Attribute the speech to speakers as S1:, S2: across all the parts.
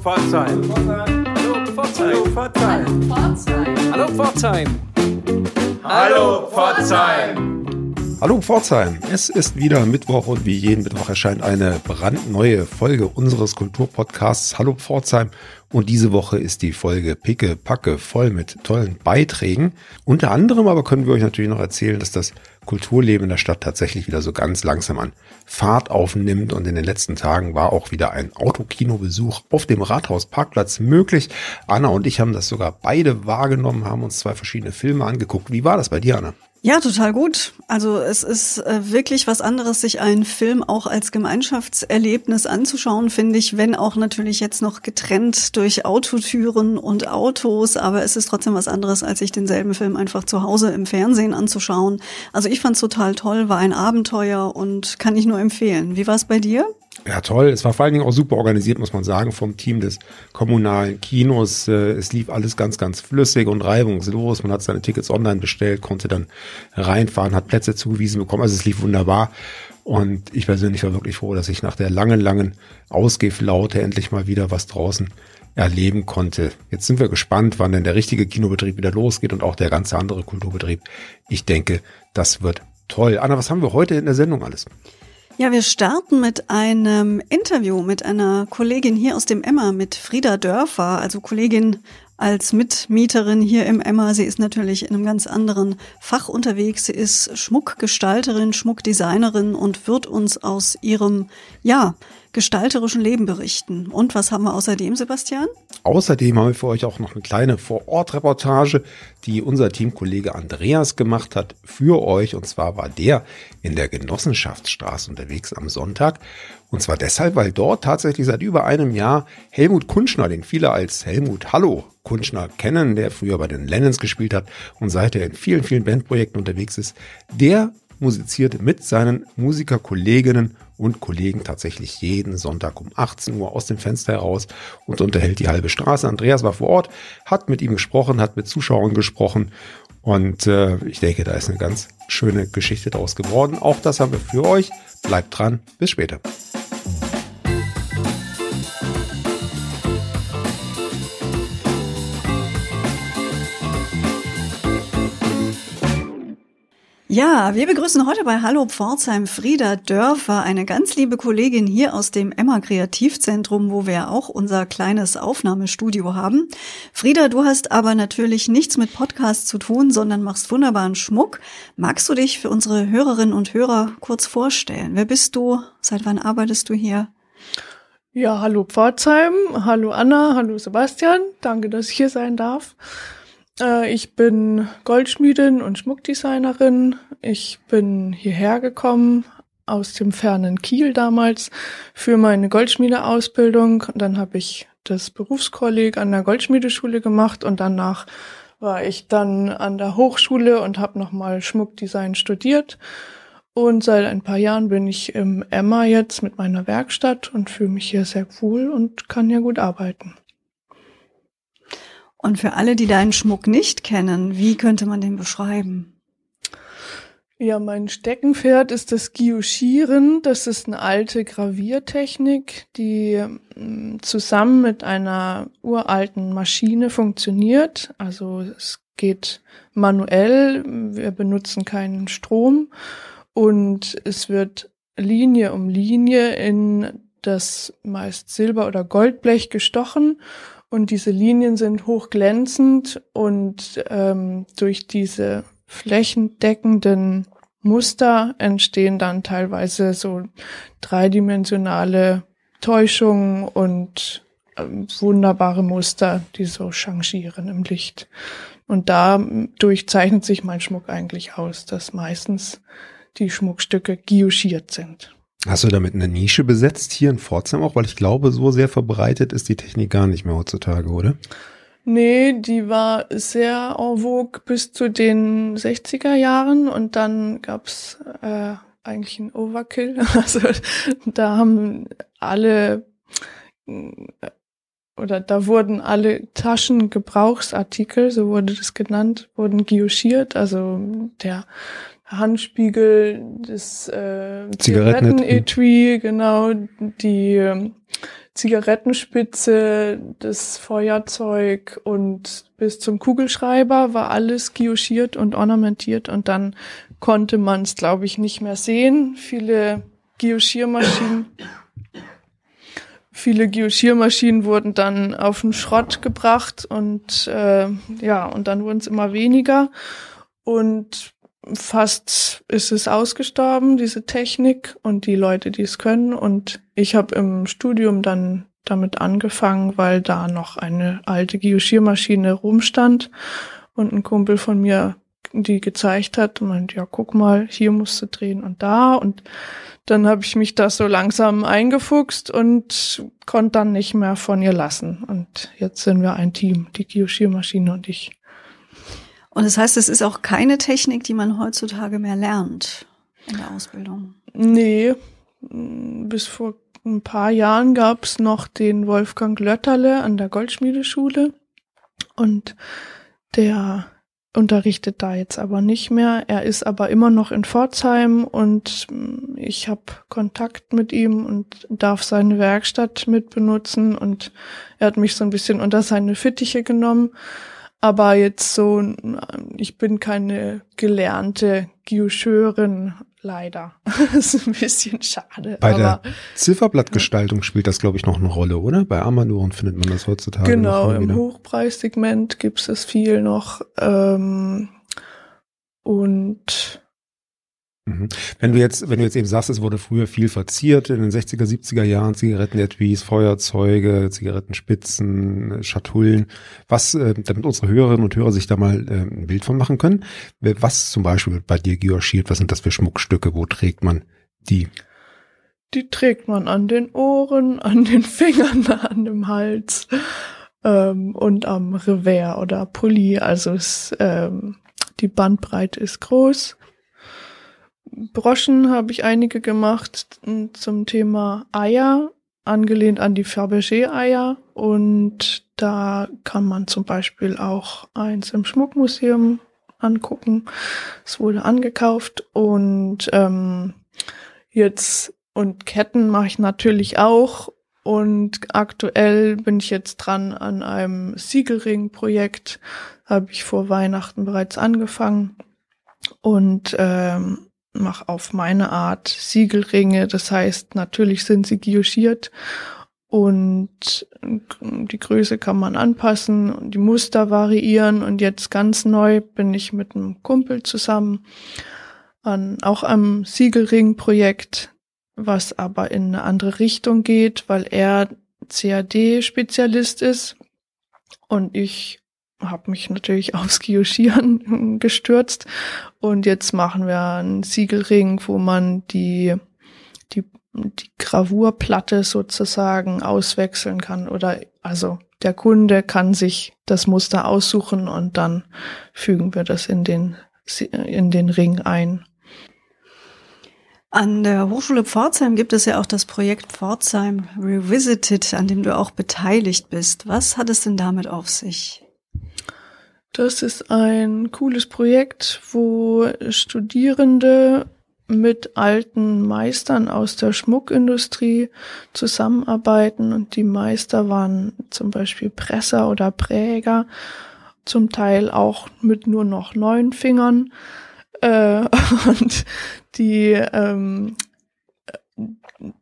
S1: Pforzheim. Hallo Pforzheim. Hallo Pforzheim. Hallo Pforzheim.
S2: Hallo Pforzheim, es ist wieder Mittwoch und wie jeden Mittwoch erscheint eine brandneue Folge unseres Kulturpodcasts Hallo Pforzheim und diese Woche ist die Folge Picke Packe voll mit tollen Beiträgen. Unter anderem aber können wir euch natürlich noch erzählen, dass das Kulturleben in der Stadt tatsächlich wieder so ganz langsam an Fahrt aufnimmt und in den letzten Tagen war auch wieder ein Autokinobesuch auf dem Rathausparkplatz möglich. Anna und ich haben das sogar beide wahrgenommen, haben uns zwei verschiedene Filme angeguckt. Wie war das bei dir, Anna?
S3: Ja, total gut. Also es ist äh, wirklich was anderes, sich einen Film auch als Gemeinschaftserlebnis anzuschauen, finde ich, wenn auch natürlich jetzt noch getrennt durch Autotüren und Autos, aber es ist trotzdem was anderes, als sich denselben Film einfach zu Hause im Fernsehen anzuschauen. Also ich fand es total toll, war ein Abenteuer und kann ich nur empfehlen. Wie war es bei dir?
S2: Ja, toll. Es war vor allen Dingen auch super organisiert, muss man sagen, vom Team des kommunalen Kinos. Äh, es lief alles ganz, ganz flüssig und reibungslos. Man hat seine Tickets online bestellt, konnte dann reinfahren, hat Plätze zugewiesen bekommen. Also es lief wunderbar. Und ich persönlich war wirklich froh, dass ich nach der langen, langen Ausgehflaute endlich mal wieder was draußen erleben konnte. Jetzt sind wir gespannt, wann denn der richtige Kinobetrieb wieder losgeht und auch der ganze andere Kulturbetrieb. Ich denke, das wird toll. Anna, was haben wir heute in der Sendung alles?
S3: Ja, wir starten mit einem Interview mit einer Kollegin hier aus dem Emma, mit Frieda Dörfer, also Kollegin als Mitmieterin hier im Emma. Sie ist natürlich in einem ganz anderen Fach unterwegs. Sie ist Schmuckgestalterin, Schmuckdesignerin und wird uns aus ihrem, ja, gestalterischen Leben berichten. Und was haben wir außerdem, Sebastian?
S2: Außerdem haben wir für euch auch noch eine kleine Vor-Ort-Reportage, die unser Teamkollege Andreas gemacht hat für euch. Und zwar war der in der Genossenschaftsstraße unterwegs am Sonntag. Und zwar deshalb, weil dort tatsächlich seit über einem Jahr Helmut Kunschner, den viele als Helmut Hallo Kunschner kennen, der früher bei den Lennons gespielt hat und seither in vielen, vielen Bandprojekten unterwegs ist, der musiziert mit seinen Musikerkolleginnen und Kollegen tatsächlich jeden Sonntag um 18 Uhr aus dem Fenster heraus und unterhält die halbe Straße. Andreas war vor Ort, hat mit ihm gesprochen, hat mit Zuschauern gesprochen und äh, ich denke, da ist eine ganz schöne Geschichte draus geworden. Auch das haben wir für euch. Bleibt dran, bis später.
S3: Ja, wir begrüßen heute bei Hallo Pforzheim Frieda Dörfer, eine ganz liebe Kollegin hier aus dem Emma Kreativzentrum, wo wir auch unser kleines Aufnahmestudio haben. Frieda, du hast aber natürlich nichts mit Podcast zu tun, sondern machst wunderbaren Schmuck. Magst du dich für unsere Hörerinnen und Hörer kurz vorstellen? Wer bist du? Seit wann arbeitest du hier?
S4: Ja, hallo Pforzheim, hallo Anna, hallo Sebastian. Danke, dass ich hier sein darf. Äh, ich bin Goldschmiedin und Schmuckdesignerin. Ich bin hierher gekommen aus dem fernen Kiel damals für meine Goldschmiedeausbildung. Dann habe ich das Berufskolleg an der Goldschmiedeschule gemacht und danach war ich dann an der Hochschule und habe nochmal Schmuckdesign studiert. Und seit ein paar Jahren bin ich im Emma jetzt mit meiner Werkstatt und fühle mich hier sehr cool und kann hier gut arbeiten.
S3: Und für alle, die deinen Schmuck nicht kennen, wie könnte man den beschreiben?
S4: Ja, mein Steckenpferd ist das Guillochieren. Das ist eine alte Graviertechnik, die mm, zusammen mit einer uralten Maschine funktioniert. Also es geht manuell, wir benutzen keinen Strom und es wird Linie um Linie in das meist Silber- oder Goldblech gestochen und diese Linien sind hochglänzend und ähm, durch diese flächendeckenden Muster entstehen dann teilweise so dreidimensionale Täuschungen und ähm, wunderbare Muster, die so changieren im Licht. Und dadurch zeichnet sich mein Schmuck eigentlich aus, dass meistens die Schmuckstücke guillochiert sind.
S2: Hast du damit eine Nische besetzt hier in Pforzheim auch? Weil ich glaube, so sehr verbreitet ist die Technik gar nicht mehr heutzutage, oder?
S4: Nee, die war sehr en vogue bis zu den 60er Jahren und dann gab's äh, eigentlich ein Overkill. Also da haben alle oder da wurden alle Taschengebrauchsartikel, so wurde das genannt, wurden guillochiert. Also der Handspiegel, das äh, Zigarettenetui, genau, die Zigarettenspitze, das Feuerzeug und bis zum Kugelschreiber war alles guillochiert und ornamentiert und dann konnte man es, glaube ich, nicht mehr sehen. Viele Guillochiermaschinen viele Guillochiermaschinen wurden dann auf den Schrott gebracht und äh, ja, und dann wurden es immer weniger. Und fast ist es ausgestorben, diese Technik und die Leute, die es können. Und ich habe im Studium dann damit angefangen, weil da noch eine alte Guillochiermaschine rumstand und ein Kumpel von mir die gezeigt hat und meint, ja, guck mal, hier musst du drehen und da. Und dann habe ich mich da so langsam eingefuchst und konnte dann nicht mehr von ihr lassen. Und jetzt sind wir ein Team, die Guillochiermaschine und ich.
S3: Und das heißt, es ist auch keine Technik, die man heutzutage mehr lernt in der Ausbildung.
S4: Nee, bis vor ein paar Jahren gab es noch den Wolfgang Lötterle an der Goldschmiedeschule und der unterrichtet da jetzt aber nicht mehr. Er ist aber immer noch in Pforzheim und ich habe Kontakt mit ihm und darf seine Werkstatt mitbenutzen und er hat mich so ein bisschen unter seine Fittiche genommen aber jetzt so, ich bin keine gelernte Guicheurin, leider. das ist ein bisschen schade.
S2: Bei der Zifferblattgestaltung spielt das, glaube ich, noch eine Rolle, oder? Bei Armaduren findet man das heutzutage.
S4: Genau, im Hochpreissegment gibt es viel noch. Ähm, und.
S2: Wenn du jetzt, wenn du jetzt eben sagst, es wurde früher viel verziert in den 60er, 70er Jahren, Zigarettenetuis, Feuerzeuge, Zigarettenspitzen, Schatullen, was, äh, damit unsere Hörerinnen und Hörer sich da mal äh, ein Bild von machen können, was zum Beispiel bei dir guillochiert, was sind das für Schmuckstücke, wo trägt man die?
S4: Die trägt man an den Ohren, an den Fingern, an dem Hals ähm, und am Revers oder Pulli. Also es, ähm, die Bandbreite ist groß. Broschen habe ich einige gemacht zum Thema Eier, angelehnt an die Fabergé-Eier. Und da kann man zum Beispiel auch eins im Schmuckmuseum angucken. Es wurde angekauft und ähm, jetzt und Ketten mache ich natürlich auch. Und aktuell bin ich jetzt dran an einem Siegelring-Projekt. Habe ich vor Weihnachten bereits angefangen. Und ähm, mache auf meine Art Siegelringe. Das heißt, natürlich sind sie guillochiert und die Größe kann man anpassen und die Muster variieren. Und jetzt ganz neu bin ich mit einem Kumpel zusammen an auch am Siegelring-Projekt, was aber in eine andere Richtung geht, weil er CAD-Spezialist ist und ich habe mich natürlich aufs Guillochieren gestürzt und jetzt machen wir einen Siegelring, wo man die, die, die Gravurplatte sozusagen auswechseln kann oder also der Kunde kann sich das Muster aussuchen und dann fügen wir das in den, in den Ring ein.
S3: An der Hochschule Pforzheim gibt es ja auch das Projekt Pforzheim Revisited, an dem du auch beteiligt bist. Was hat es denn damit auf sich?
S4: Das ist ein cooles Projekt, wo Studierende mit alten Meistern aus der Schmuckindustrie zusammenarbeiten. Und die Meister waren zum Beispiel Presser oder Präger, zum Teil auch mit nur noch neun Fingern. Äh, und die ähm,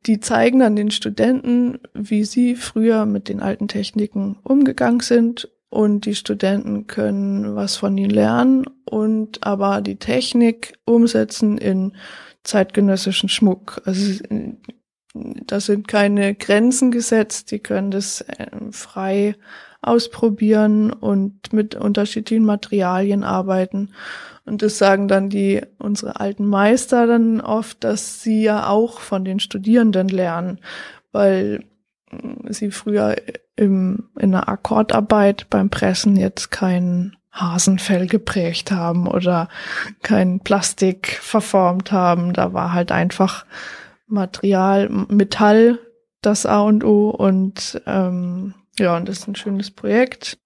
S4: die zeigen dann den Studenten, wie sie früher mit den alten Techniken umgegangen sind und die Studenten können was von ihnen lernen und aber die Technik umsetzen in zeitgenössischen Schmuck. Also da sind keine Grenzen gesetzt, die können das äh, frei ausprobieren und mit unterschiedlichen Materialien arbeiten. Und das sagen dann die, unsere alten Meister dann oft, dass sie ja auch von den Studierenden lernen, weil sie früher im, in der Akkordarbeit beim Pressen jetzt kein Hasenfell geprägt haben oder kein Plastik verformt haben. Da war halt einfach Material, Metall das A und O und ähm, ja, und das ist ein schönes Projekt.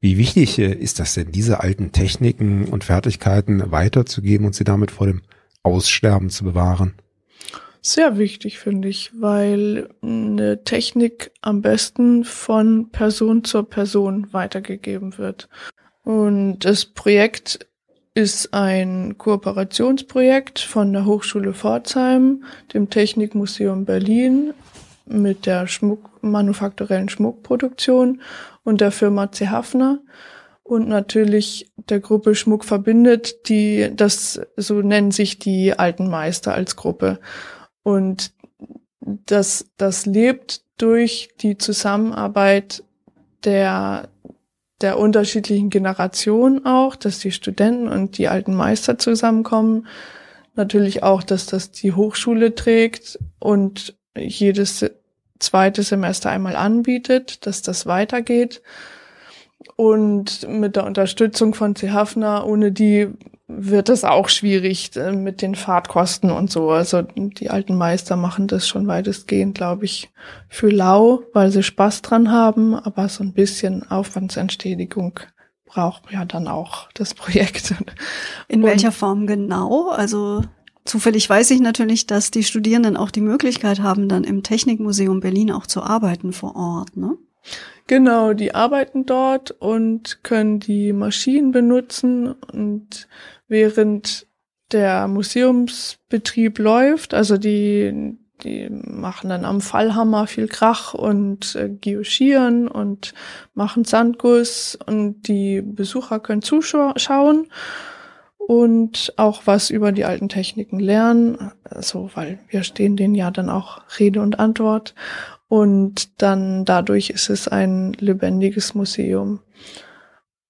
S2: Wie wichtig äh, ist das denn, diese alten Techniken und Fertigkeiten weiterzugeben und sie damit vor dem Aussterben zu bewahren?
S4: Sehr wichtig, finde ich, weil eine Technik am besten von Person zur Person weitergegeben wird. Und das Projekt ist ein Kooperationsprojekt von der Hochschule Pforzheim, dem Technikmuseum Berlin mit der Schmuck, manufakturellen Schmuckproduktion und der Firma C. Hafner und natürlich der Gruppe Schmuck verbindet, die, das, so nennen sich die alten Meister als Gruppe. Und das, das lebt durch die Zusammenarbeit der, der unterschiedlichen Generationen auch, dass die Studenten und die alten Meister zusammenkommen. Natürlich auch, dass das die Hochschule trägt und jedes zweite Semester einmal anbietet, dass das weitergeht. Und mit der Unterstützung von C. Hafner, ohne die wird es auch schwierig äh, mit den Fahrtkosten und so. Also die alten Meister machen das schon weitestgehend, glaube ich, für lau, weil sie Spaß dran haben, aber so ein bisschen Aufwandsentschädigung braucht ja dann auch das Projekt.
S3: In und welcher Form genau? Also Zufällig weiß ich natürlich, dass die Studierenden auch die Möglichkeit haben, dann im Technikmuseum Berlin auch zu arbeiten vor Ort, ne?
S4: Genau, die arbeiten dort und können die Maschinen benutzen und während der Museumsbetrieb läuft, also die, die machen dann am Fallhammer viel Krach und äh, geoschieren und machen Sandguss und die Besucher können zuschauen und auch was über die alten Techniken lernen, also weil wir stehen denen ja dann auch Rede und Antwort. Und dann dadurch ist es ein lebendiges Museum.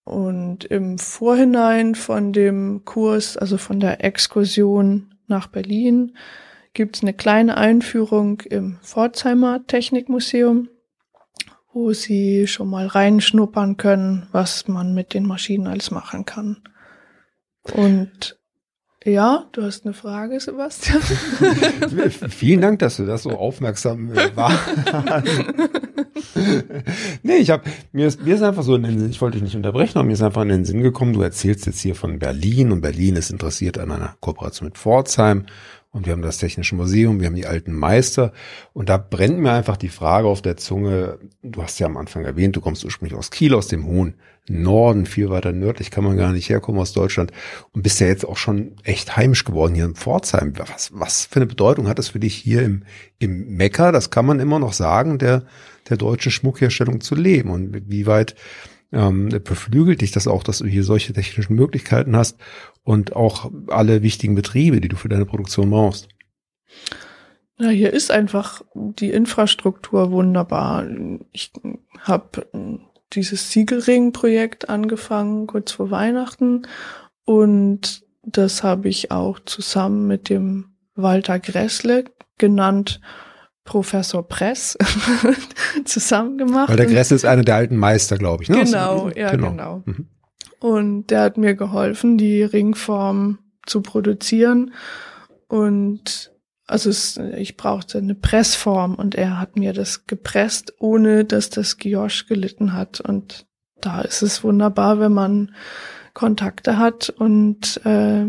S4: Und im Vorhinein von dem Kurs, also von der Exkursion nach Berlin, gibt es eine kleine Einführung im Pforzheimer Technikmuseum, wo Sie schon mal reinschnuppern können, was man mit den Maschinen alles machen kann. Und ja, du hast eine Frage, Sebastian.
S2: Vielen Dank, dass du das so aufmerksam äh, warst. nee, ich habe mir ist mir ist einfach so in den Sinn, ich wollte dich nicht unterbrechen, aber mir ist einfach in den Sinn gekommen, du erzählst jetzt hier von Berlin und Berlin ist interessiert an einer Kooperation mit Pforzheim und wir haben das Technische Museum, wir haben die alten Meister und da brennt mir einfach die Frage auf der Zunge, du hast ja am Anfang erwähnt, du kommst ursprünglich aus Kiel, aus dem hohen Norden, viel weiter nördlich kann man gar nicht herkommen aus Deutschland und bist ja jetzt auch schon echt heimisch geworden hier in Pforzheim. Was, was für eine Bedeutung hat das für dich hier im, im Mekka, das kann man immer noch sagen, der, der deutschen Schmuckherstellung zu leben und wie weit ähm, beflügelt dich das auch, dass du hier solche technischen Möglichkeiten hast und auch alle wichtigen Betriebe, die du für deine Produktion brauchst.
S4: Na, hier ist einfach die Infrastruktur wunderbar. Ich habe dieses Siegelring-Projekt angefangen kurz vor Weihnachten und das habe ich auch zusammen mit dem Walter Gressle genannt Professor Press zusammen gemacht.
S2: Weil der Gress ist einer der alten Meister, glaube ich.
S4: Ne? Genau, ja, genau. genau. Mhm. Und der hat mir geholfen, die Ringform zu produzieren. Und also es, ich brauchte eine Pressform und er hat mir das gepresst, ohne dass das Giosch gelitten hat. Und da ist es wunderbar, wenn man Kontakte hat und äh,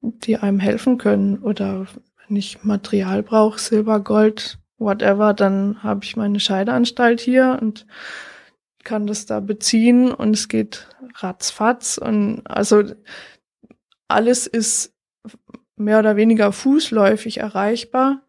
S4: die einem helfen können. Oder wenn ich Material brauche, Silber, Gold, whatever, dann habe ich meine Scheideanstalt hier und kann das da beziehen und es geht ratzfatz und also alles ist mehr oder weniger fußläufig erreichbar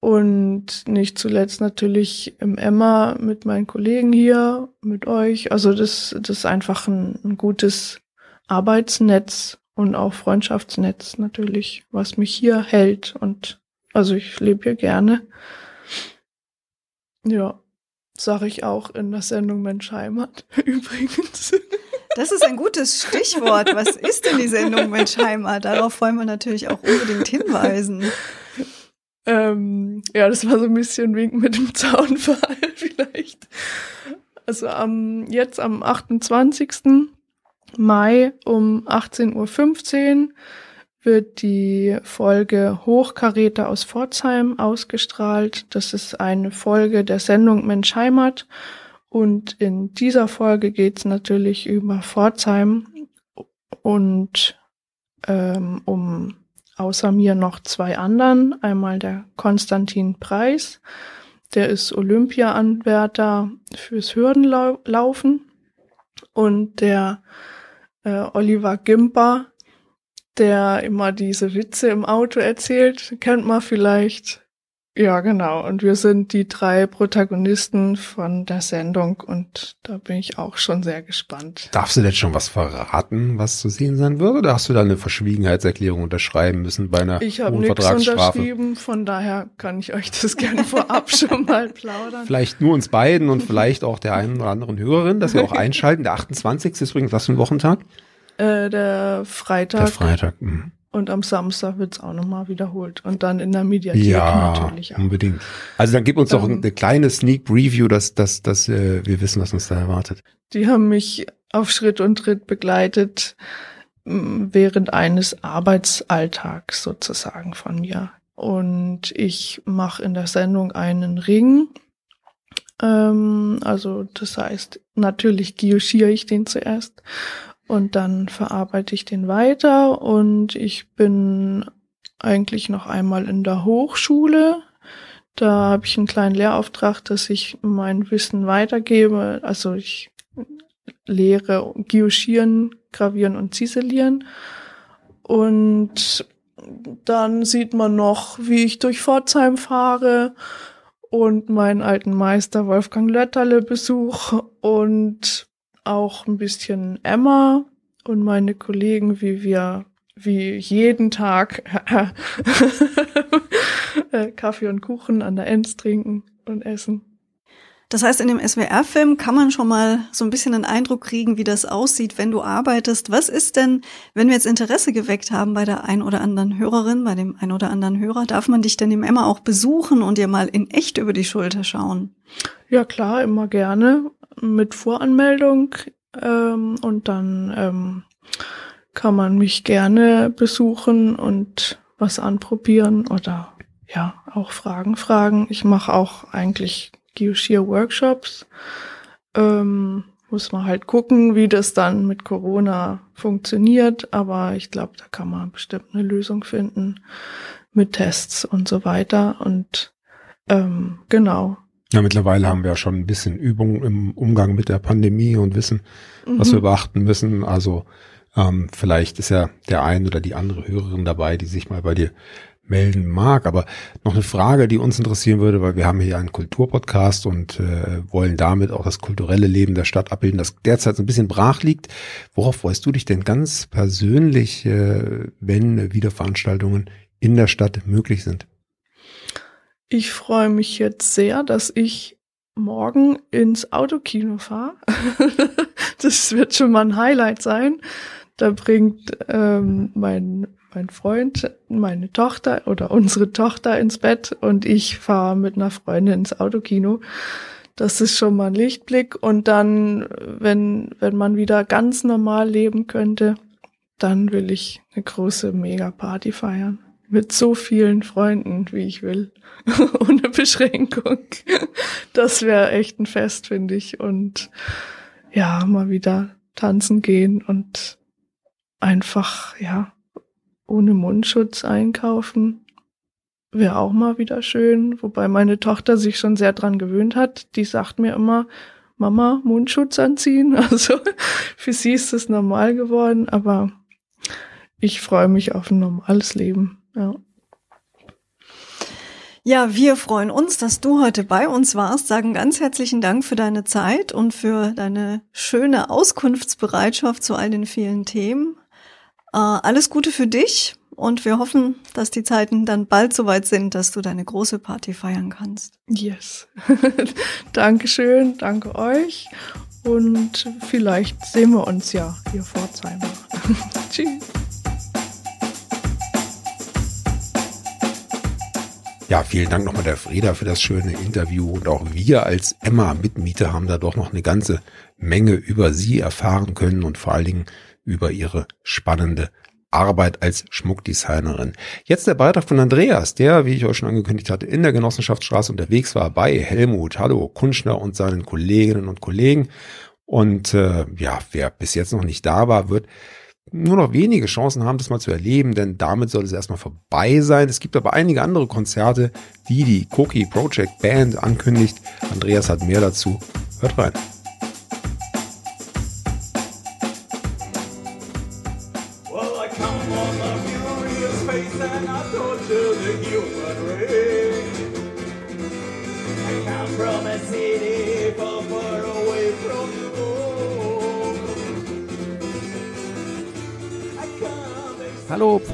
S4: und nicht zuletzt natürlich im Emma mit meinen Kollegen hier, mit euch. Also das, das ist einfach ein, ein gutes Arbeitsnetz und auch Freundschaftsnetz natürlich, was mich hier hält und also ich lebe hier gerne. Ja, sage ich auch in der Sendung Mensch Heimat übrigens.
S3: Das ist ein gutes Stichwort. Was ist denn die Sendung Mensch Heimat? Darauf wollen wir natürlich auch unbedingt hinweisen.
S4: Ähm, ja, das war so ein bisschen Wink mit dem Zaunfall vielleicht. Also am, jetzt am 28. Mai um 18.15 Uhr wird die Folge Hochkaräter aus Pforzheim ausgestrahlt. Das ist eine Folge der Sendung Mensch Heimat. Und in dieser Folge geht es natürlich über Pforzheim und ähm, um außer mir noch zwei anderen. Einmal der Konstantin Preis, der ist Olympia-Anwärter fürs Hürdenlaufen und der äh, Oliver Gimper, der immer diese Witze im Auto erzählt, kennt man vielleicht. Ja, genau. Und wir sind die drei Protagonisten von der Sendung und da bin ich auch schon sehr gespannt.
S2: Darfst du denn schon was verraten, was zu sehen sein würde? Oder hast du da eine Verschwiegenheitserklärung unterschreiben müssen bei einer
S4: Ich habe nichts unterschrieben, von daher kann ich euch das gerne vorab schon mal plaudern.
S2: Vielleicht nur uns beiden und vielleicht auch der einen oder anderen Hörerin, dass wir auch einschalten. Der 28. ist übrigens was für ein Wochentag?
S4: Äh, der Freitag.
S2: Der Freitag. Mh.
S4: Und am Samstag wird's auch nochmal wiederholt. Und dann in der Mediathek
S2: ja,
S4: natürlich auch.
S2: unbedingt. Also dann gib uns doch ähm, eine kleine Sneak Preview, dass, dass, dass äh, wir wissen, was uns da erwartet.
S4: Die haben mich auf Schritt und Tritt begleitet während eines Arbeitsalltags sozusagen von mir. Und ich mache in der Sendung einen Ring. Ähm, also das heißt, natürlich guillochiere ich den zuerst und dann verarbeite ich den weiter und ich bin eigentlich noch einmal in der Hochschule. Da habe ich einen kleinen Lehrauftrag, dass ich mein Wissen weitergebe. Also ich lehre Guillochieren, Gravieren und Ziselieren. Und dann sieht man noch, wie ich durch Pforzheim fahre und meinen alten Meister Wolfgang Lötterle besuche und auch ein bisschen Emma und meine Kollegen, wie wir wie jeden Tag äh, Kaffee und Kuchen an der Enz trinken und essen.
S3: Das heißt, in dem SWR-Film kann man schon mal so ein bisschen einen Eindruck kriegen, wie das aussieht, wenn du arbeitest. Was ist denn, wenn wir jetzt Interesse geweckt haben bei der ein oder anderen Hörerin, bei dem ein oder anderen Hörer, darf man dich denn im Emma auch besuchen und dir mal in echt über die Schulter schauen?
S4: Ja, klar, immer gerne mit Voranmeldung ähm, und dann ähm, kann man mich gerne besuchen und was anprobieren oder ja, auch Fragen fragen. Ich mache auch eigentlich Geoshear-Workshops. Ähm, muss man halt gucken, wie das dann mit Corona funktioniert, aber ich glaube, da kann man bestimmt eine Lösung finden mit Tests und so weiter. Und ähm, genau,
S2: ja, mittlerweile haben wir ja schon ein bisschen Übung im Umgang mit der Pandemie und wissen, mhm. was wir beachten müssen. Also ähm, vielleicht ist ja der ein oder die andere Hörerin dabei, die sich mal bei dir melden mag. Aber noch eine Frage, die uns interessieren würde, weil wir haben hier einen Kulturpodcast und äh, wollen damit auch das kulturelle Leben der Stadt abbilden, das derzeit so ein bisschen brach liegt. Worauf freust du dich denn ganz persönlich, äh, wenn wieder Veranstaltungen in der Stadt möglich sind?
S4: Ich freue mich jetzt sehr, dass ich morgen ins Autokino fahre. das wird schon mal ein Highlight sein. Da bringt ähm, mein, mein Freund meine Tochter oder unsere Tochter ins Bett und ich fahre mit einer Freundin ins Autokino. Das ist schon mal ein Lichtblick. Und dann, wenn, wenn man wieder ganz normal leben könnte, dann will ich eine große Mega-Party feiern mit so vielen Freunden, wie ich will, ohne Beschränkung. Das wäre echt ein Fest, finde ich. Und ja, mal wieder tanzen gehen und einfach, ja, ohne Mundschutz einkaufen. Wäre auch mal wieder schön, wobei meine Tochter sich schon sehr dran gewöhnt hat. Die sagt mir immer, Mama, Mundschutz anziehen. Also für sie ist es normal geworden, aber ich freue mich auf ein normales Leben. Ja.
S3: Ja, wir freuen uns, dass du heute bei uns warst, sagen ganz herzlichen Dank für deine Zeit und für deine schöne Auskunftsbereitschaft zu all den vielen Themen. Äh, alles Gute für dich und wir hoffen, dass die Zeiten dann bald soweit sind, dass du deine große Party feiern kannst.
S4: Yes. Dankeschön, danke euch und vielleicht sehen wir uns ja hier vor Pforzheimer. Tschüss.
S2: Ja, vielen Dank nochmal der Frieda für das schöne Interview und auch wir als Emma-Mitmieter haben da doch noch eine ganze Menge über sie erfahren können und vor allen Dingen über ihre spannende Arbeit als Schmuckdesignerin. Jetzt der Beitrag von Andreas, der, wie ich euch schon angekündigt hatte, in der Genossenschaftsstraße unterwegs war bei Helmut, Hallo, Kunschner und seinen Kolleginnen und Kollegen. Und äh, ja, wer bis jetzt noch nicht da war, wird nur noch wenige Chancen haben, das mal zu erleben, denn damit soll es erstmal vorbei sein. Es gibt aber einige andere Konzerte, die die Cookie Project Band ankündigt. Andreas hat mehr dazu. Hört rein.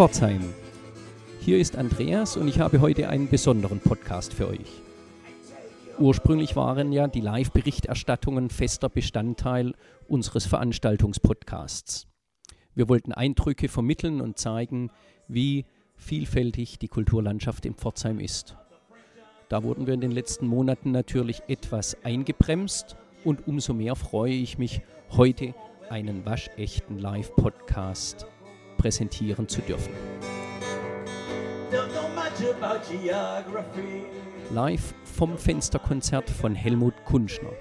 S5: Pforzheim. Hier ist Andreas und ich habe heute einen besonderen Podcast für euch. Ursprünglich waren ja die Live-Berichterstattungen fester Bestandteil unseres Veranstaltungspodcasts. Wir wollten Eindrücke vermitteln und zeigen, wie vielfältig die Kulturlandschaft in Pforzheim ist. Da wurden wir in den letzten Monaten natürlich etwas eingebremst und umso mehr freue ich mich, heute einen waschechten Live-Podcast präsentieren zu dürfen. Live vom Fensterkonzert von Helmut Kunschner.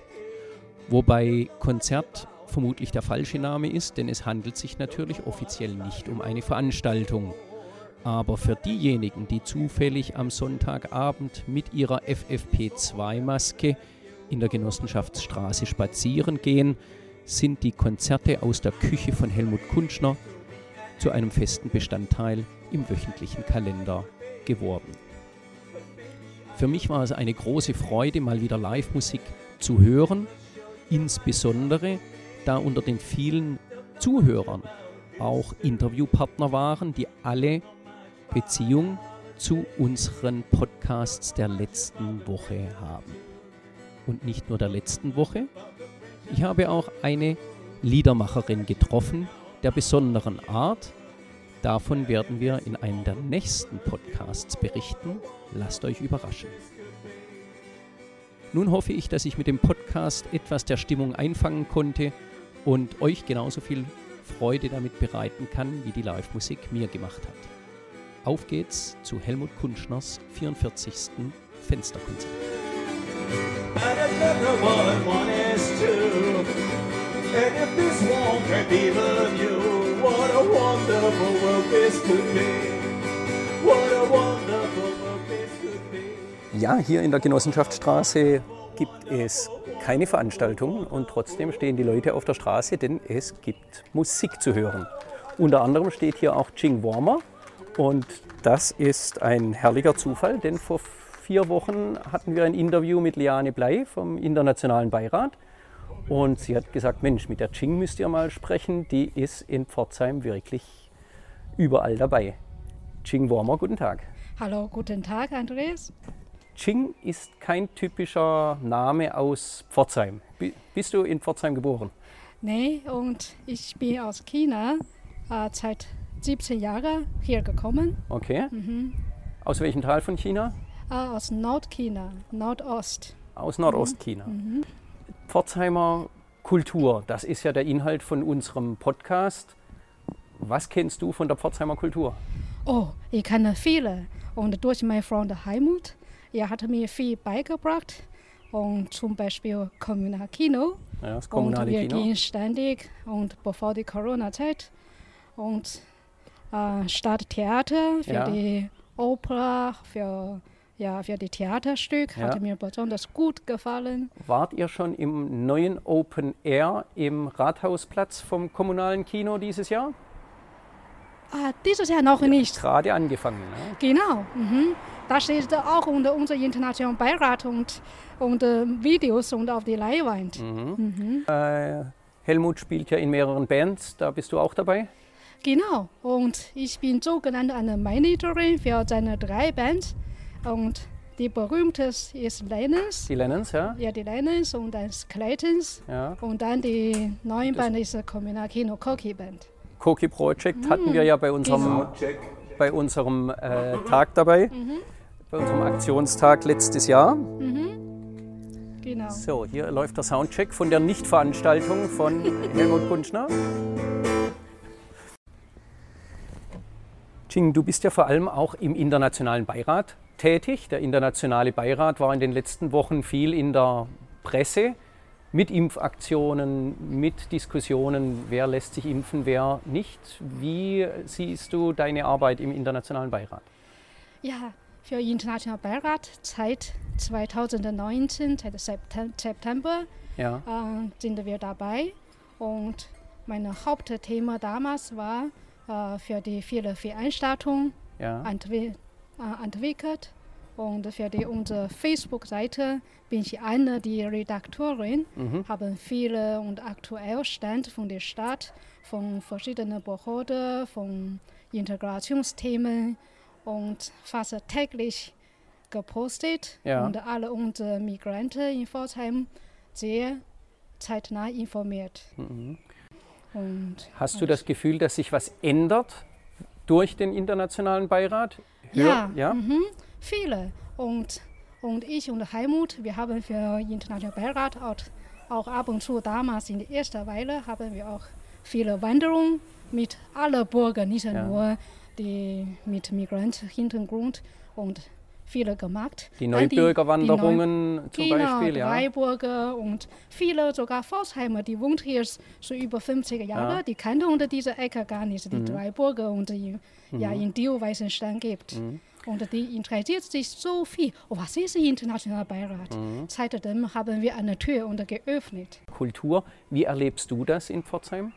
S5: Wobei Konzert vermutlich der falsche Name ist, denn es handelt sich natürlich offiziell nicht um eine Veranstaltung. Aber für diejenigen, die zufällig am Sonntagabend mit ihrer FFP2-Maske in der Genossenschaftsstraße spazieren gehen, sind die Konzerte aus der Küche von Helmut Kunschner zu einem festen Bestandteil im wöchentlichen Kalender geworden. Für mich war es eine große Freude, mal wieder Live-Musik zu hören, insbesondere da unter den vielen Zuhörern auch Interviewpartner waren, die alle Beziehung zu unseren Podcasts der letzten Woche haben. Und nicht nur der letzten Woche, ich habe auch eine Liedermacherin getroffen, der besonderen Art. Davon werden wir in einem der nächsten Podcasts berichten. Lasst euch überraschen. Nun hoffe ich, dass ich mit dem Podcast etwas der Stimmung einfangen konnte und euch genauso viel Freude damit bereiten kann, wie die Live-Musik mir gemacht hat. Auf geht's zu Helmut Kunschners 44. Fensterkonzert. And if this one can even you, what a wonderful world this could be. What a wonderful world this could be. Ja, hier in der Genossenschaftsstraße gibt es keine Veranstaltungen und trotzdem stehen die Leute auf der Straße, denn es gibt Musik zu hören. Unter anderem steht hier auch Ching Warmer und das ist ein herrlicher Zufall, denn vor vier Wochen hatten wir ein Interview mit Liane Blei vom Internationalen Beirat und sie hat gesagt, Mensch, mit der Ching müsst ihr mal sprechen, die ist in Pforzheim wirklich überall dabei. Ching Wormer, guten Tag.
S6: Hallo, guten Tag, Andreas.
S5: Ching ist kein typischer Name aus Pforzheim. Bist du in Pforzheim geboren?
S6: Nee, und ich bin aus China äh, seit 17 Jahren hier gekommen.
S5: Okay. Mhm. Aus welchem Teil von China?
S6: Äh, aus Nordchina, Nordost.
S5: Aus Nordostchina. Mhm. Pforzheimer Kultur, das ist ja der Inhalt von unserem Podcast. Was kennst du von der Pforzheimer Kultur?
S6: Oh, ich kenne viele. Und durch meinen Freund Heimut, er hat mir viel beigebracht. Und zum Beispiel Kommunalkino.
S5: Ja, das kommunale
S6: und wir
S5: Kino.
S6: gehen ständig und bevor die Corona-Zeit und äh, Stadttheater für
S5: Ja.
S6: die Oper, für ja, für die Theaterstück
S5: Ja.
S6: hat mir besonders gut gefallen.
S5: Wart ihr schon im neuen Open Air im Rathausplatz vom kommunalen Kino dieses Jahr?
S6: Ah, dieses Jahr noch nicht.
S5: Gerade angefangen. Ne?
S6: Genau. Mhm. Da steht auch unter unserem internationalen Beirat und, und äh, Videos und auf die Leinwand.
S5: Mhm. Äh, Helmut spielt ja in mehreren Bands, da bist du auch dabei.
S6: Genau. Und ich bin sogenannte eine Managerin für seine drei Bands. Und die berühmteste ist Lennons.
S5: Die Lennons, ja.
S6: Ja, die Lennons und dann Claytons.
S5: ja.
S6: Und dann die neue Band ist die Kommunal Kino Koki Band.
S5: Koki Project hatten wir ja bei unserem, bei unserem äh, Tag dabei, bei unserem Aktionstag letztes Jahr.
S6: Genau.
S5: So, hier läuft der Soundcheck von der Nichtveranstaltung von Helmut Kunschner. Ching, du bist ja vor allem auch im internationalen Beirat tätig. Der internationale Beirat war in den letzten Wochen viel in der Presse. mit Impfaktionen, mit Diskussionen, wer lässt sich impfen, wer nicht. Wie siehst du deine Arbeit im Internationalen Beirat?
S6: Ja, für den Internationalen Beirat seit 2019, seit September, ja. äh, sind wir dabei. Und mein Hauptthema damals war äh, für die viele Veranstaltungen ja. Äh, entwickelt. Und für die, unsere Facebook-Seite bin ich eine die Redakteurin, mhm. haben viele und aktuell Stand von der Stadt, von verschiedenen Behörden, von Integrationsthemen und fast täglich gepostet ja. und alle unsere Migranten in Pforzheim sehr zeitnah informiert. Mhm.
S5: Und Hast du das Gefühl, dass sich was ändert durch den internationalen Beirat?
S6: Ja, ja? Mhm, viele. Und, und ich und Helmut, wir haben für den internationalen Beirat auch, auch ab und zu damals in der ersten Weile haben wir auch viele Wanderungen mit allen Bürgern, nicht ja. nur die mit Migrant-Hintergrund und viele gemacht.
S5: Die Neubürgerwanderungen Neu zum genau, Beispiel,
S6: ja. Freiburger und viele sogar Forsheimer, die wohnt hier schon über 50 Jahre, ja. die kannten unter dieser Ecke gar nicht, die mhm. Dreiburger und die mhm. ja in Dio-Weißenstein gibt. Mhm. Und die interessiert sich so viel. Oh, was ist der Internationale Beirat? Mhm. Seitdem haben wir eine Tür und geöffnet.
S5: Kultur, wie erlebst du das in Pforzheim?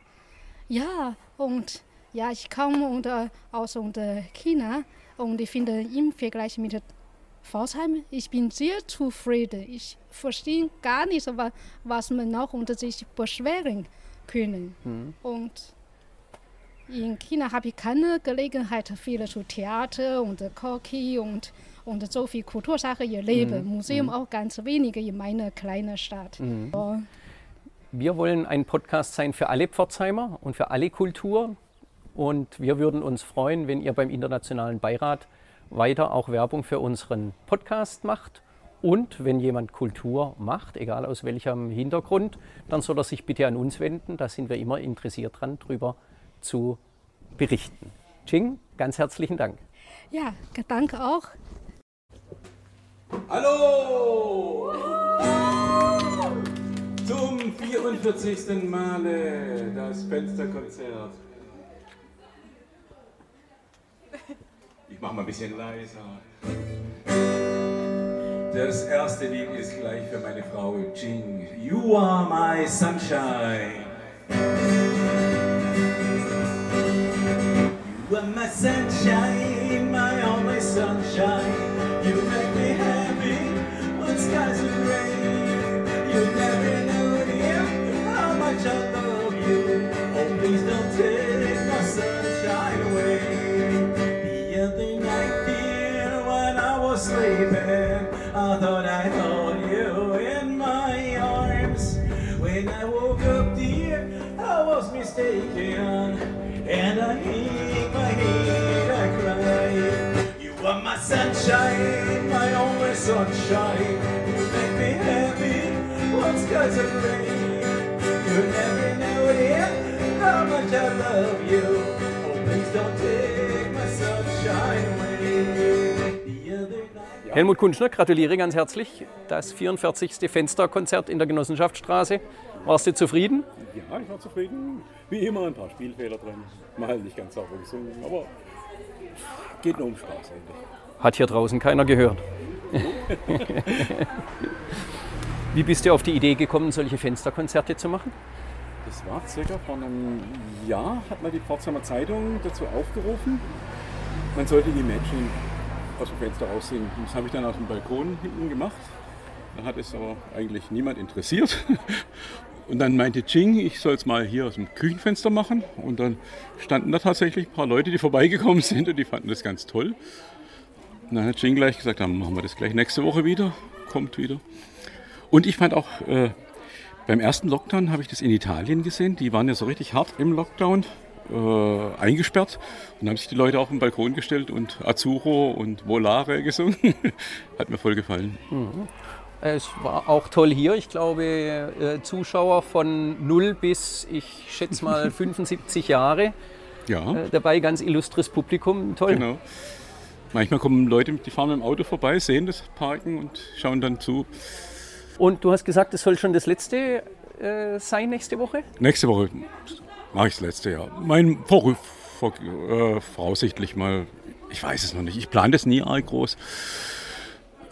S6: Ja, und ja, ich komme unter, aus unter China und ich finde im Vergleich mit Pforzheim, ich bin sehr zufrieden. Ich verstehe gar nicht, was man noch unter sich beschweren können. Mhm. Und in China habe ich keine Gelegenheit, viele zu Theater und Koki und, und so viel Kultursachen erleben. Mhm. Museum mhm. auch ganz wenige in meiner kleinen Stadt. Mhm.
S5: So. Wir wollen ein Podcast sein für alle Pforzheimer und für alle Kultur. Und wir würden uns freuen, wenn ihr beim Internationalen Beirat weiter auch Werbung für unseren Podcast macht. Und wenn jemand Kultur macht, egal aus welchem Hintergrund, dann soll er sich bitte an uns wenden. Da sind wir immer interessiert dran, drüber zu berichten. Ching, ganz herzlichen Dank.
S6: Ja, danke auch.
S1: Hallo! Zum 44. Male das Fensterkonzert. Ich mache mal ein bisschen leiser. Das erste Lied ist gleich für meine Frau Jing. You are my sunshine. You are my sunshine, my only sunshine. You make me happy when skies are gray. You never know, dear, how much I sunshine, my only sunshine. You make me happy when skies are gray. You never know, dear, how much I love you. Oh, please don't take my sunshine away.
S5: Helmut Kunschner, gratuliere ganz herzlich. Das 44. Fensterkonzert in der Genossenschaftsstraße. Warst du zufrieden?
S7: Ja, ich war zufrieden. Wie immer ein paar Spielfehler drin. Mal nicht ganz sauber gesungen, aber geht nur um Spaß eigentlich.
S5: Hat hier draußen keiner gehört. Wie bist du auf die Idee gekommen, solche Fensterkonzerte zu machen?
S7: Das war circa vor einem Jahr, hat man die Pforzheimer Zeitung dazu aufgerufen. Man sollte die Menschen aus dem Fenster raussehen. Das habe ich dann aus dem Balkon hinten gemacht. Da hat es aber eigentlich niemand interessiert. Und dann meinte Ching, ich soll es mal hier aus dem Küchenfenster machen. Und dann standen da tatsächlich ein paar Leute, die vorbeigekommen sind und die fanden das ganz toll. Und dann hat Ching gleich gesagt, dann machen wir das gleich nächste Woche wieder, kommt wieder. Und ich fand auch, äh, beim ersten Lockdown habe ich das in Italien gesehen. Die waren ja so richtig hart im Lockdown äh, eingesperrt. Und haben sich die Leute auf den Balkon gestellt und Azzurro und Volare gesungen. Hat mir voll gefallen.
S5: Mhm. Es war auch toll hier. Ich glaube, äh, Zuschauer von 0 bis, ich schätze mal, 75 Jahre. Ja. Äh, dabei ganz illustres Publikum. Toll. Genau.
S7: Manchmal kommen Leute, die fahren mit dem Auto vorbei, sehen das Parken und schauen dann zu.
S5: Und du hast gesagt, es soll schon das letzte äh, sein nächste Woche?
S7: Nächste Woche mache ich das letzte, ja. Mein vor, vor, äh, voraussichtlich mal, ich weiß es noch nicht. Ich plane das nie arg groß.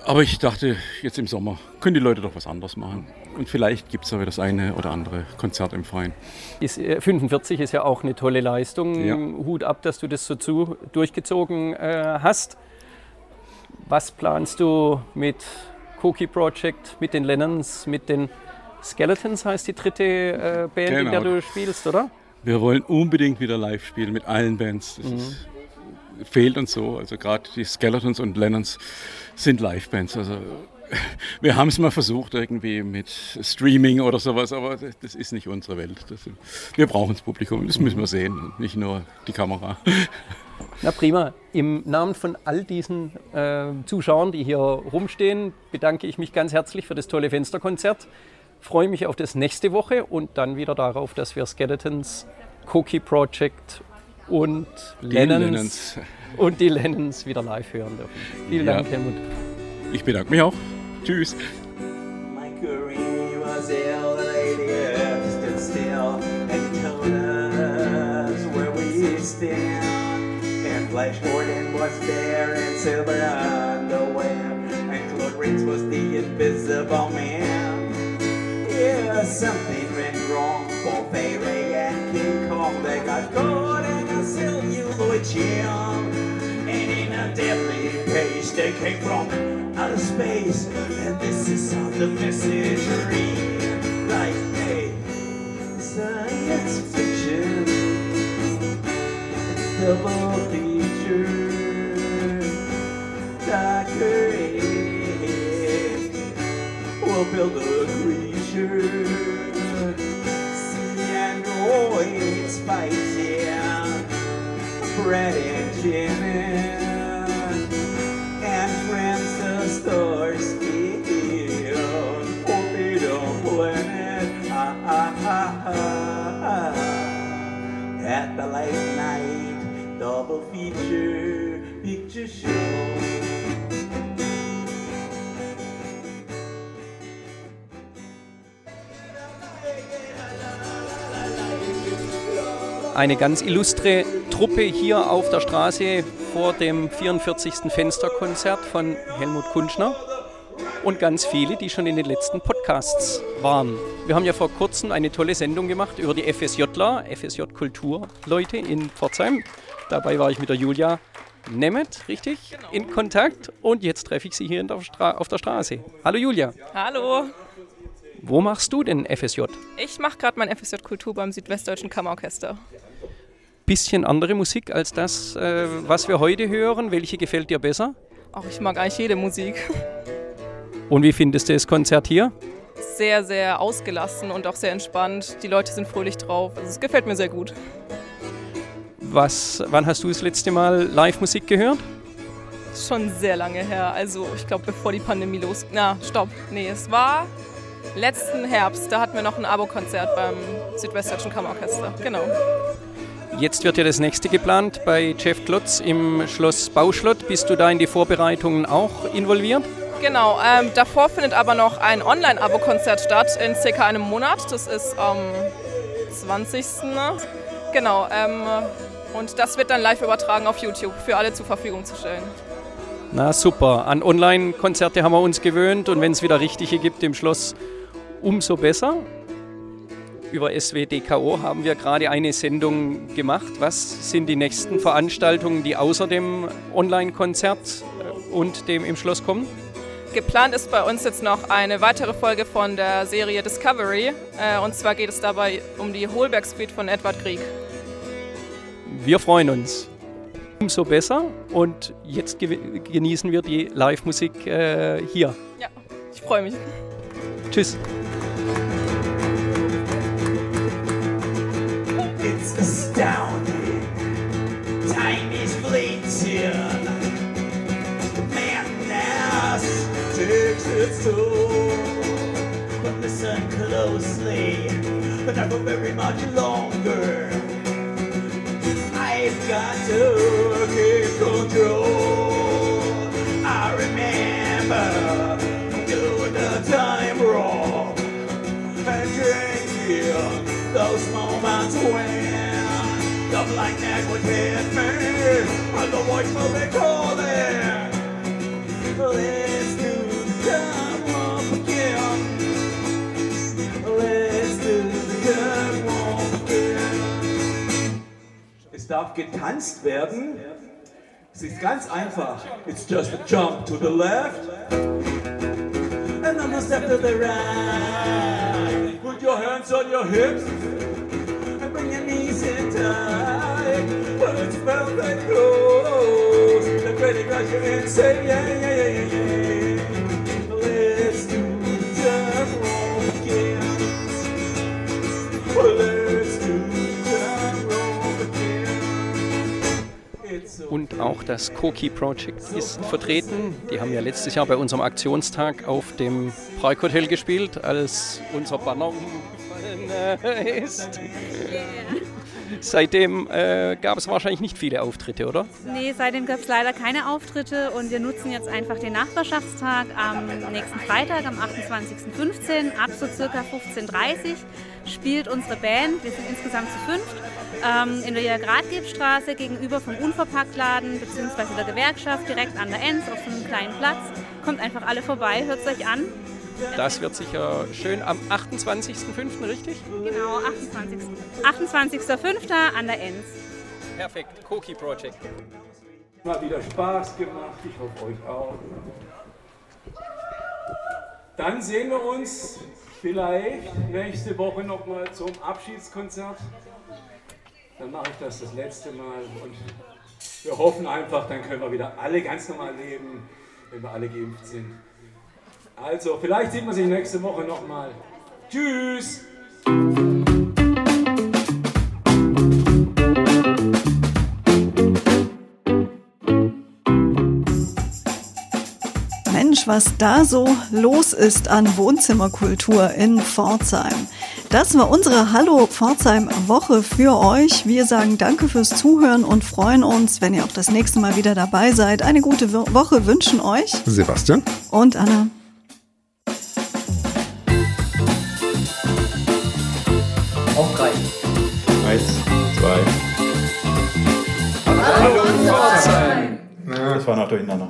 S7: Aber ich dachte, jetzt im Sommer können die Leute doch was anderes machen. Und vielleicht gibt es aber das eine oder andere Konzert im Freien.
S5: Ist, äh, 45 ist ja auch eine tolle Leistung. Ja. Hut ab, dass du das so zu durchgezogen äh, hast. Was planst du mit Cookie Project, mit den Lennons, mit den Skeletons heißt die dritte äh, Band, genau. in der du spielst, oder?
S7: Wir wollen unbedingt wieder live spielen mit allen Bands. Das mhm. ist, fehlt uns so. Also gerade die Skeletons und Lennons sind Live-Bands. Also wir haben es mal versucht irgendwie mit Streaming oder sowas, aber das ist nicht unsere Welt. Das, wir brauchen das Publikum, das müssen wir sehen, nicht nur die Kamera.
S5: Na prima. Im Namen von all diesen äh, Zuschauern, die hier rumstehen, bedanke ich mich ganz herzlich für das tolle Fensterkonzert. Freue mich auf das nächste Woche und dann wieder darauf, dass wir Skeletons, Cookie Project und Lennons, Lennons, und die Lennons wieder live hören dürfen. Vielen ja. Dank, Helmut.
S7: Ich bedanke mich auch. Tschüss. Flash Gordon was there in silver underwear, and Claude Rains was the invisible man. Yeah, something went wrong for Fairy and King Kong. They got caught celluloid jam, and in a deadly pace they came from outer space. And this is how the message reads: like, hey, science fiction, double feature. Doctor X will build a creature. See androids fighting, Brett and Jimmy, and friends the stars kill. Forbidden planet, ah, ah, ah, ah, ah. At the late night double feature picture show.
S5: Eine ganz illustre Truppe hier auf der Straße vor dem 44. Fensterkonzert von Helmut Kunschner und ganz viele, die schon in den letzten Podcasts waren. Wir haben ja vor kurzem eine tolle Sendung gemacht über die FSJler, FSJ Kulturleute in Pforzheim. Dabei war ich mit der Julia Nemeth, richtig, in Kontakt und jetzt treffe ich sie hier auf der Straße. Hallo Julia.
S8: Hallo.
S5: Wo machst du denn FSJ?
S8: Ich mache gerade mein FSJ Kultur beim Südwestdeutschen Kammerorchester.
S5: Bisschen andere Musik als das, äh, was wir heute hören. Welche gefällt dir besser?
S8: Ach, ich mag eigentlich jede Musik.
S5: Und wie findest du das Konzert hier?
S8: Sehr, sehr ausgelassen und auch sehr entspannt. Die Leute sind fröhlich drauf. Also es gefällt mir sehr gut.
S5: Was, wann hast du das letzte Mal Live-Musik gehört?
S8: Schon sehr lange her. Also ich glaube, bevor die Pandemie los... Na, stopp. Nee, es war letzten Herbst, da hatten wir noch ein Abo-Konzert beim Südwestdeutschen Kammerorchester. Genau.
S5: Jetzt wird ja das nächste geplant bei Jeff Klotz im Schloss Bauschlott. Bist du da in die Vorbereitungen auch involviert?
S8: Genau, ähm, davor findet aber noch ein Online-Abo-Konzert statt in circa einem Monat. Das ist am 20. Genau, ähm, und das wird dann live übertragen auf YouTube für alle zur Verfügung zu stellen.
S5: Na super, an Online-Konzerte haben wir uns gewöhnt und wenn es wieder richtige gibt im Schloss, umso besser. Über SWDKO haben wir gerade eine Sendung gemacht. Was sind die nächsten Veranstaltungen, die außer dem Online-Konzert äh, und dem im Schloss kommen?
S8: Geplant ist bei uns jetzt noch eine weitere Folge von der Serie Discovery. Äh, und zwar geht es dabei um die Holberg Street von Edward Grieg.
S5: Wir freuen uns. Umso besser. Und jetzt genießen wir die Live-Musik äh, hier.
S8: Ja, ich freue mich.
S5: Tschüss. too. But listen closely, but not for very much longer. I've got to keep control. I remember doing the time wrong
S1: and drinking those moments when the blackness would hit me and the voice would be calling. Darf getanzt werden. Es ist ganz einfach. It's just a jump to the left. And then a step to the right. Put your hands on your hips. And bring your knees in tight. But it's velvet clothes. The pretty you're in say yeah, yeah,
S5: Und auch das Koki Project ist vertreten. Die haben ja letztes Jahr bei unserem Aktionstag auf dem Parkhotel gespielt, als unser Banner umgefallen äh, ist. Seitdem äh, gab es wahrscheinlich nicht viele Auftritte, oder?
S9: Nee, seitdem gab es leider keine Auftritte und wir nutzen jetzt einfach den Nachbarschaftstag am nächsten Freitag, am 28.15. ab so circa 15.30 Uhr spielt unsere Band, wir sind insgesamt zu fünft, ähm, in der Gradgebstraße gegenüber vom Unverpacktladen bzw. der Gewerkschaft direkt an der Enz auf so einem kleinen Platz. Kommt einfach alle vorbei, hört es euch an.
S5: Das wird sicher schön am 28.05., richtig?
S9: Genau, 28. 28.05. an der Enz.
S5: Perfekt, Koki Project.
S7: Mal wieder Spaß gemacht, ich hoffe euch auch. Dann sehen wir uns vielleicht nächste Woche nochmal zum Abschiedskonzert. Dann mache ich das das letzte Mal und wir hoffen einfach, dann können wir wieder alle ganz normal leben, wenn wir alle geimpft sind. Also, vielleicht sieht man sich nächste Woche nochmal. Tschüss!
S3: Was da so los ist an Wohnzimmerkultur in Pforzheim. Das war unsere Hallo Pforzheim Woche für euch. Wir sagen danke fürs Zuhören und freuen uns, wenn ihr auch das nächste Mal wieder dabei seid. Eine gute Wo- Woche wünschen euch
S2: Sebastian?
S3: und Anna.
S1: Auf drei.
S10: Eins, zwei.
S1: Hallo, Pforzheim.
S10: Das war noch durcheinander.